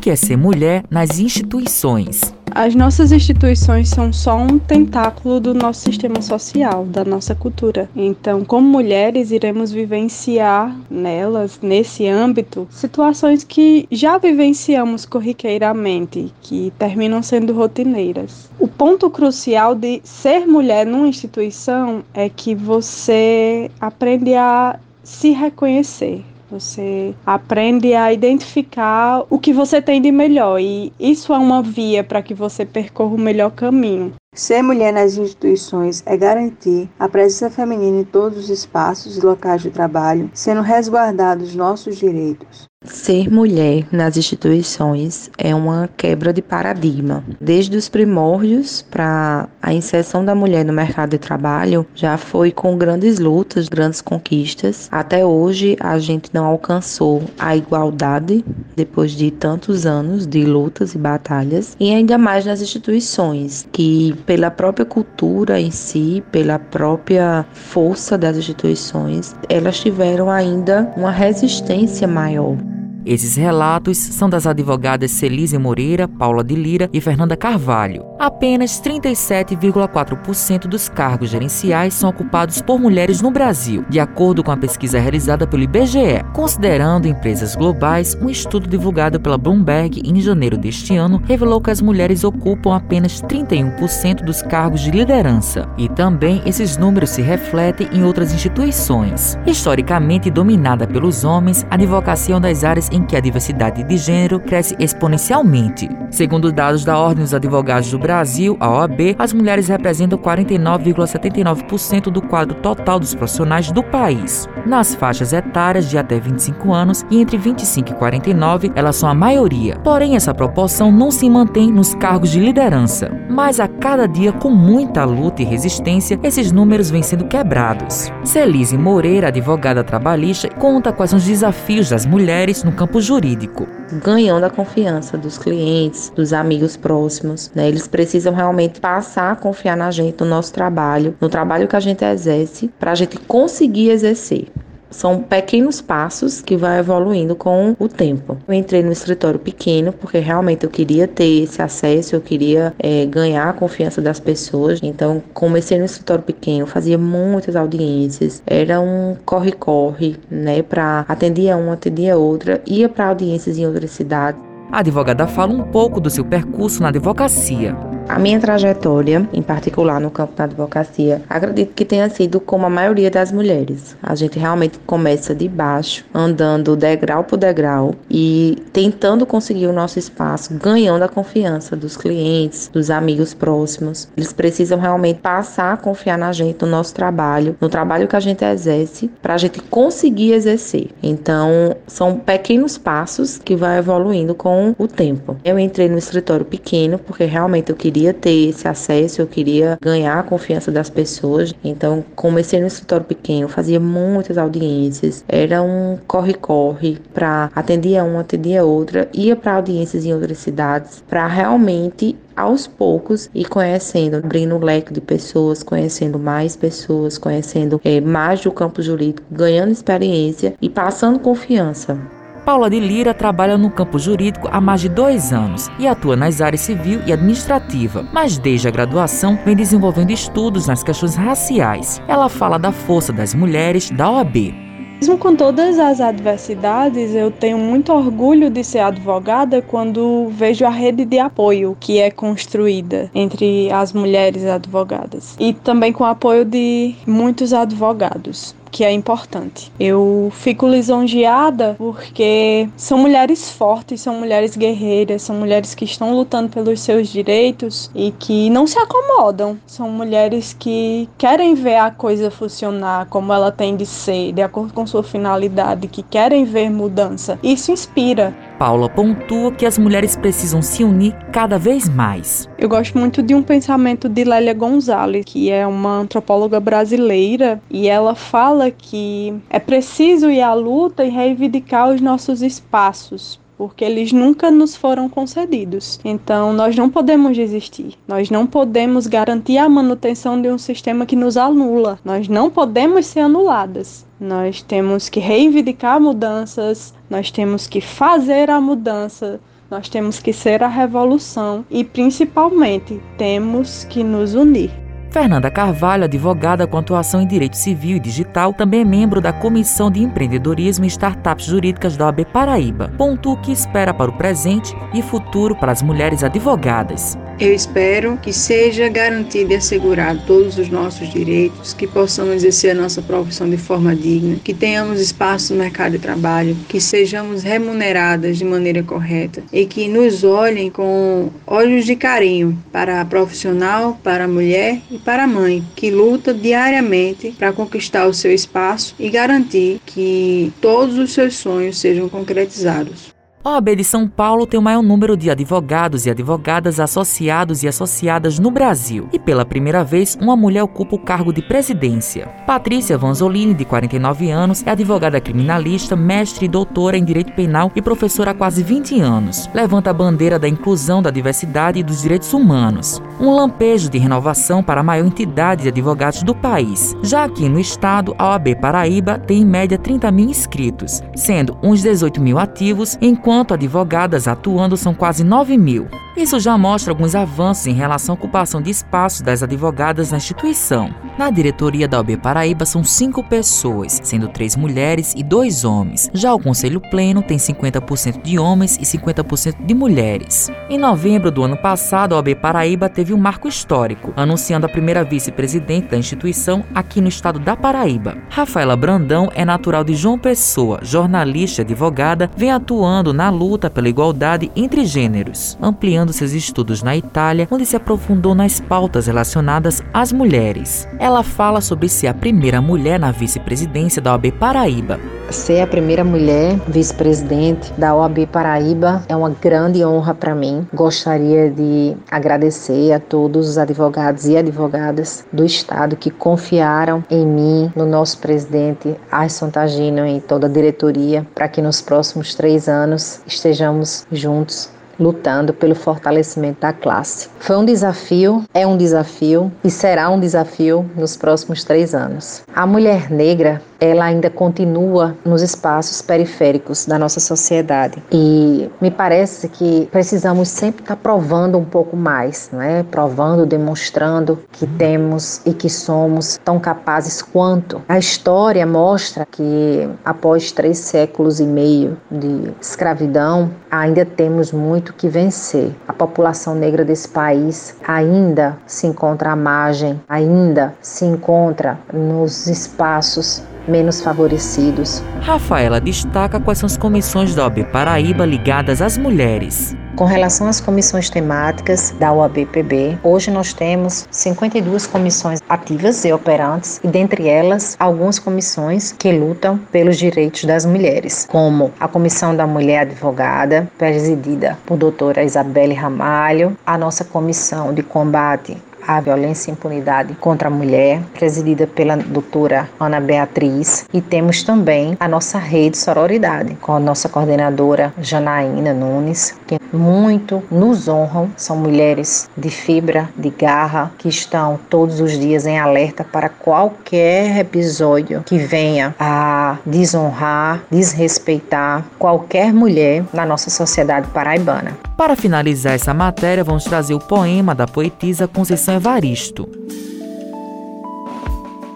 que é ser mulher nas instituições? As nossas instituições são só um tentáculo do nosso sistema social, da nossa cultura. Então, como mulheres, iremos vivenciar nelas, nesse âmbito, situações que já vivenciamos corriqueiramente, que terminam sendo rotineiras. O ponto crucial de ser mulher numa instituição é que você aprende a se reconhecer, você aprende a identificar o que você tem de melhor e isso é uma via para que você percorra o melhor caminho. Ser mulher nas instituições é garantir a presença feminina em todos os espaços e locais de trabalho, sendo resguardados nossos direitos. Ser mulher nas instituições é uma quebra de paradigma. Desde os primórdios para a inserção da mulher no mercado de trabalho, já foi com grandes lutas, grandes conquistas. Até hoje a gente não alcançou a igualdade depois de tantos anos de lutas e batalhas, e ainda mais nas instituições, que pela própria cultura em si, pela própria força das instituições, elas tiveram ainda uma resistência maior. Esses relatos são das advogadas Celise Moreira, Paula de Lira e Fernanda Carvalho. Apenas 37,4% dos cargos gerenciais são ocupados por mulheres no Brasil, de acordo com a pesquisa realizada pelo IBGE. Considerando empresas globais, um estudo divulgado pela Bloomberg em janeiro deste ano revelou que as mulheres ocupam apenas 31% dos cargos de liderança. E também esses números se refletem em outras instituições. Historicamente dominada pelos homens, a advocacia é uma das áreas em que a diversidade de gênero cresce exponencialmente. Segundo dados da Ordem dos Advogados do Brasil, a OAB, as mulheres representam 49,79% do quadro total dos profissionais do país. Nas faixas etárias de até 25 anos e entre 25 e 49, elas são a maioria. Porém, essa proporção não se mantém nos cargos de liderança. Mas a cada dia, com muita luta e resistência, esses números vêm sendo quebrados. Celise Moreira, advogada trabalhista, conta quais são os desafios das mulheres no campo jurídico. Ganhando a confiança dos clientes, dos amigos próximos, né? Eles precisam realmente passar a confiar na gente, no nosso trabalho, no trabalho que a gente exerce, para a gente conseguir exercer. São pequenos passos que vai evoluindo com o tempo. Eu entrei no escritório pequeno porque realmente eu queria ter esse acesso, eu queria é, ganhar a confiança das pessoas. Então comecei no escritório pequeno, fazia muitas audiências, era um corre-corre, né? Para atendia uma, atendia outra, ia para audiências em outras cidades. A advogada fala um pouco do seu percurso na advocacia. A minha trajetória, em particular no campo da advocacia, acredito que tenha sido como a maioria das mulheres. A gente realmente começa de baixo, andando degrau por degrau e tentando conseguir o nosso espaço, ganhando a confiança dos clientes, dos amigos próximos. Eles precisam realmente passar a confiar na gente, no nosso trabalho, no trabalho que a gente exerce, para a gente conseguir exercer. Então, são pequenos passos que vai evoluindo com o tempo. Eu entrei no escritório pequeno porque realmente eu queria queria ter esse acesso, eu queria ganhar a confiança das pessoas. Então, comecei no escritório pequeno, fazia muitas audiências, era um corre-corre para atendia uma, atendia outra, ia para audiências em outras cidades para realmente aos poucos e conhecendo, abrindo o leque de pessoas, conhecendo mais pessoas, conhecendo é, mais do campo jurídico, ganhando experiência e passando confiança. Paula de Lira trabalha no campo jurídico há mais de dois anos e atua nas áreas civil e administrativa, mas desde a graduação vem desenvolvendo estudos nas questões raciais. Ela fala da força das mulheres da OAB. Mesmo com todas as adversidades, eu tenho muito orgulho de ser advogada quando vejo a rede de apoio que é construída entre as mulheres advogadas e também com o apoio de muitos advogados que é importante. Eu fico lisonjeada porque são mulheres fortes, são mulheres guerreiras, são mulheres que estão lutando pelos seus direitos e que não se acomodam. São mulheres que querem ver a coisa funcionar como ela tem de ser, de acordo com sua finalidade, que querem ver mudança. Isso inspira. Paula pontua que as mulheres precisam se unir cada vez mais. Eu gosto muito de um pensamento de Lélia Gonzalez, que é uma antropóloga brasileira, e ela fala que é preciso ir à luta e reivindicar os nossos espaços porque eles nunca nos foram concedidos. Então, nós não podemos desistir. Nós não podemos garantir a manutenção de um sistema que nos anula. Nós não podemos ser anuladas. Nós temos que reivindicar mudanças, nós temos que fazer a mudança, nós temos que ser a revolução e, principalmente, temos que nos unir. Fernanda Carvalho, advogada com atuação em direito civil e digital, também é membro da Comissão de Empreendedorismo e Startups Jurídicas da OAB Paraíba. Ponto que espera para o presente e futuro para as mulheres advogadas. Eu espero que seja garantido e assegurado todos os nossos direitos, que possamos exercer a nossa profissão de forma digna, que tenhamos espaço no mercado de trabalho, que sejamos remuneradas de maneira correta e que nos olhem com olhos de carinho para a profissional, para a mulher e para a mãe, que luta diariamente para conquistar o seu espaço e garantir que todos os seus sonhos sejam concretizados. A OAB de São Paulo tem o maior número de advogados e advogadas associados e associadas no Brasil. E pela primeira vez, uma mulher ocupa o cargo de presidência. Patrícia Vanzolini, de 49 anos, é advogada criminalista, mestre e doutora em direito penal e professora há quase 20 anos. Levanta a bandeira da inclusão, da diversidade e dos direitos humanos. Um lampejo de renovação para a maior entidade de advogados do país. Já aqui no estado, a OAB Paraíba tem em média 30 mil inscritos, sendo uns 18 mil ativos, enquanto enquanto advogadas atuando são quase 9 mil. Isso já mostra alguns avanços em relação à ocupação de espaços das advogadas na instituição. Na diretoria da OB Paraíba são cinco pessoas, sendo três mulheres e dois homens. Já o Conselho Pleno tem 50% de homens e 50% de mulheres. Em novembro do ano passado, a OB Paraíba teve um marco histórico, anunciando a primeira vice-presidente da instituição aqui no estado da Paraíba. Rafaela Brandão é natural de João Pessoa, jornalista e advogada, vem atuando na luta pela igualdade entre gêneros, ampliando iniciando seus estudos na Itália, onde se aprofundou nas pautas relacionadas às mulheres. Ela fala sobre ser a primeira mulher na vice-presidência da OAB Paraíba. Ser a primeira mulher vice-presidente da OAB Paraíba é uma grande honra para mim. Gostaria de agradecer a todos os advogados e advogadas do Estado que confiaram em mim, no nosso presidente Arson Tagino e toda a diretoria, para que nos próximos três anos estejamos juntos lutando pelo fortalecimento da classe. Foi um desafio, é um desafio e será um desafio nos próximos três anos. A mulher negra ela ainda continua nos espaços periféricos da nossa sociedade. E me parece que precisamos sempre estar provando um pouco mais, não é? Provando, demonstrando que temos e que somos tão capazes quanto. A história mostra que após três séculos e meio de escravidão, ainda temos muito que vencer. A população negra desse país ainda se encontra à margem, ainda se encontra nos espaços menos favorecidos. Rafaela destaca quais são as comissões da OAB Paraíba ligadas às mulheres. Com relação às comissões temáticas da OAB-PB, hoje nós temos 52 comissões ativas e operantes, e dentre elas, algumas comissões que lutam pelos direitos das mulheres, como a Comissão da Mulher Advogada, presidida por doutora Isabelle Ramalho, a nossa Comissão de Combate à Violência e Impunidade contra a Mulher, presidida pela doutora Ana Beatriz, e temos também a nossa rede Sororidade, com a nossa coordenadora Janaína Nunes, que muito nos honram, são mulheres de fibra, de garra, que estão todos os dias em alerta para qualquer episódio que venha a desonrar, desrespeitar qualquer mulher na nossa sociedade paraibana. Para finalizar essa matéria, vamos trazer o poema da poetisa Conceição Evaristo.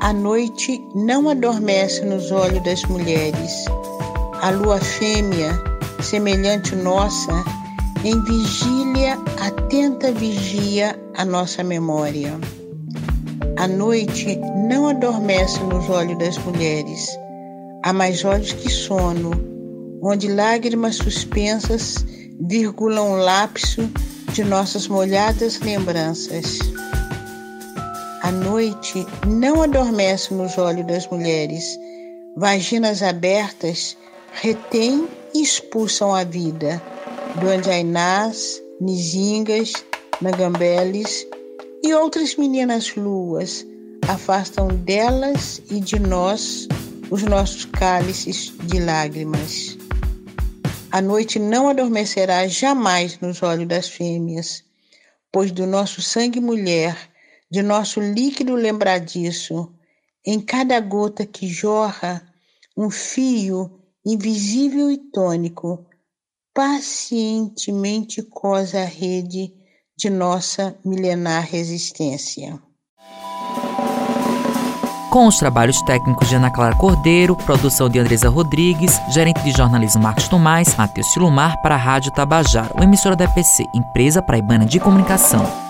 A noite não adormece nos olhos das mulheres. A lua fêmea, semelhante nossa, em vigília, atenta vigia a nossa memória. A noite não adormece nos olhos das mulheres. Há mais olhos que sono, onde lágrimas suspensas virgulam o lapso de nossas molhadas lembranças. A noite não adormece nos olhos das mulheres. Vaginas abertas retêm e expulsam a vida. Duandainás, Nizingas, Nagambeles e outras meninas luas afastam delas e de nós os nossos cálices de lágrimas. A noite não adormecerá jamais nos olhos das fêmeas, pois do nosso sangue mulher, de nosso líquido lembradiço, em cada gota que jorra, um fio invisível e tônico, pacientemente cosa a rede de nossa milenar resistência. Com os trabalhos técnicos de Ana Clara Cordeiro, produção de Andresa Rodrigues, gerente de jornalismo Marcos Tomás, Matheus Silumar para a Rádio Tabajara, emissora da EPC, Empresa Praibana de Comunicação.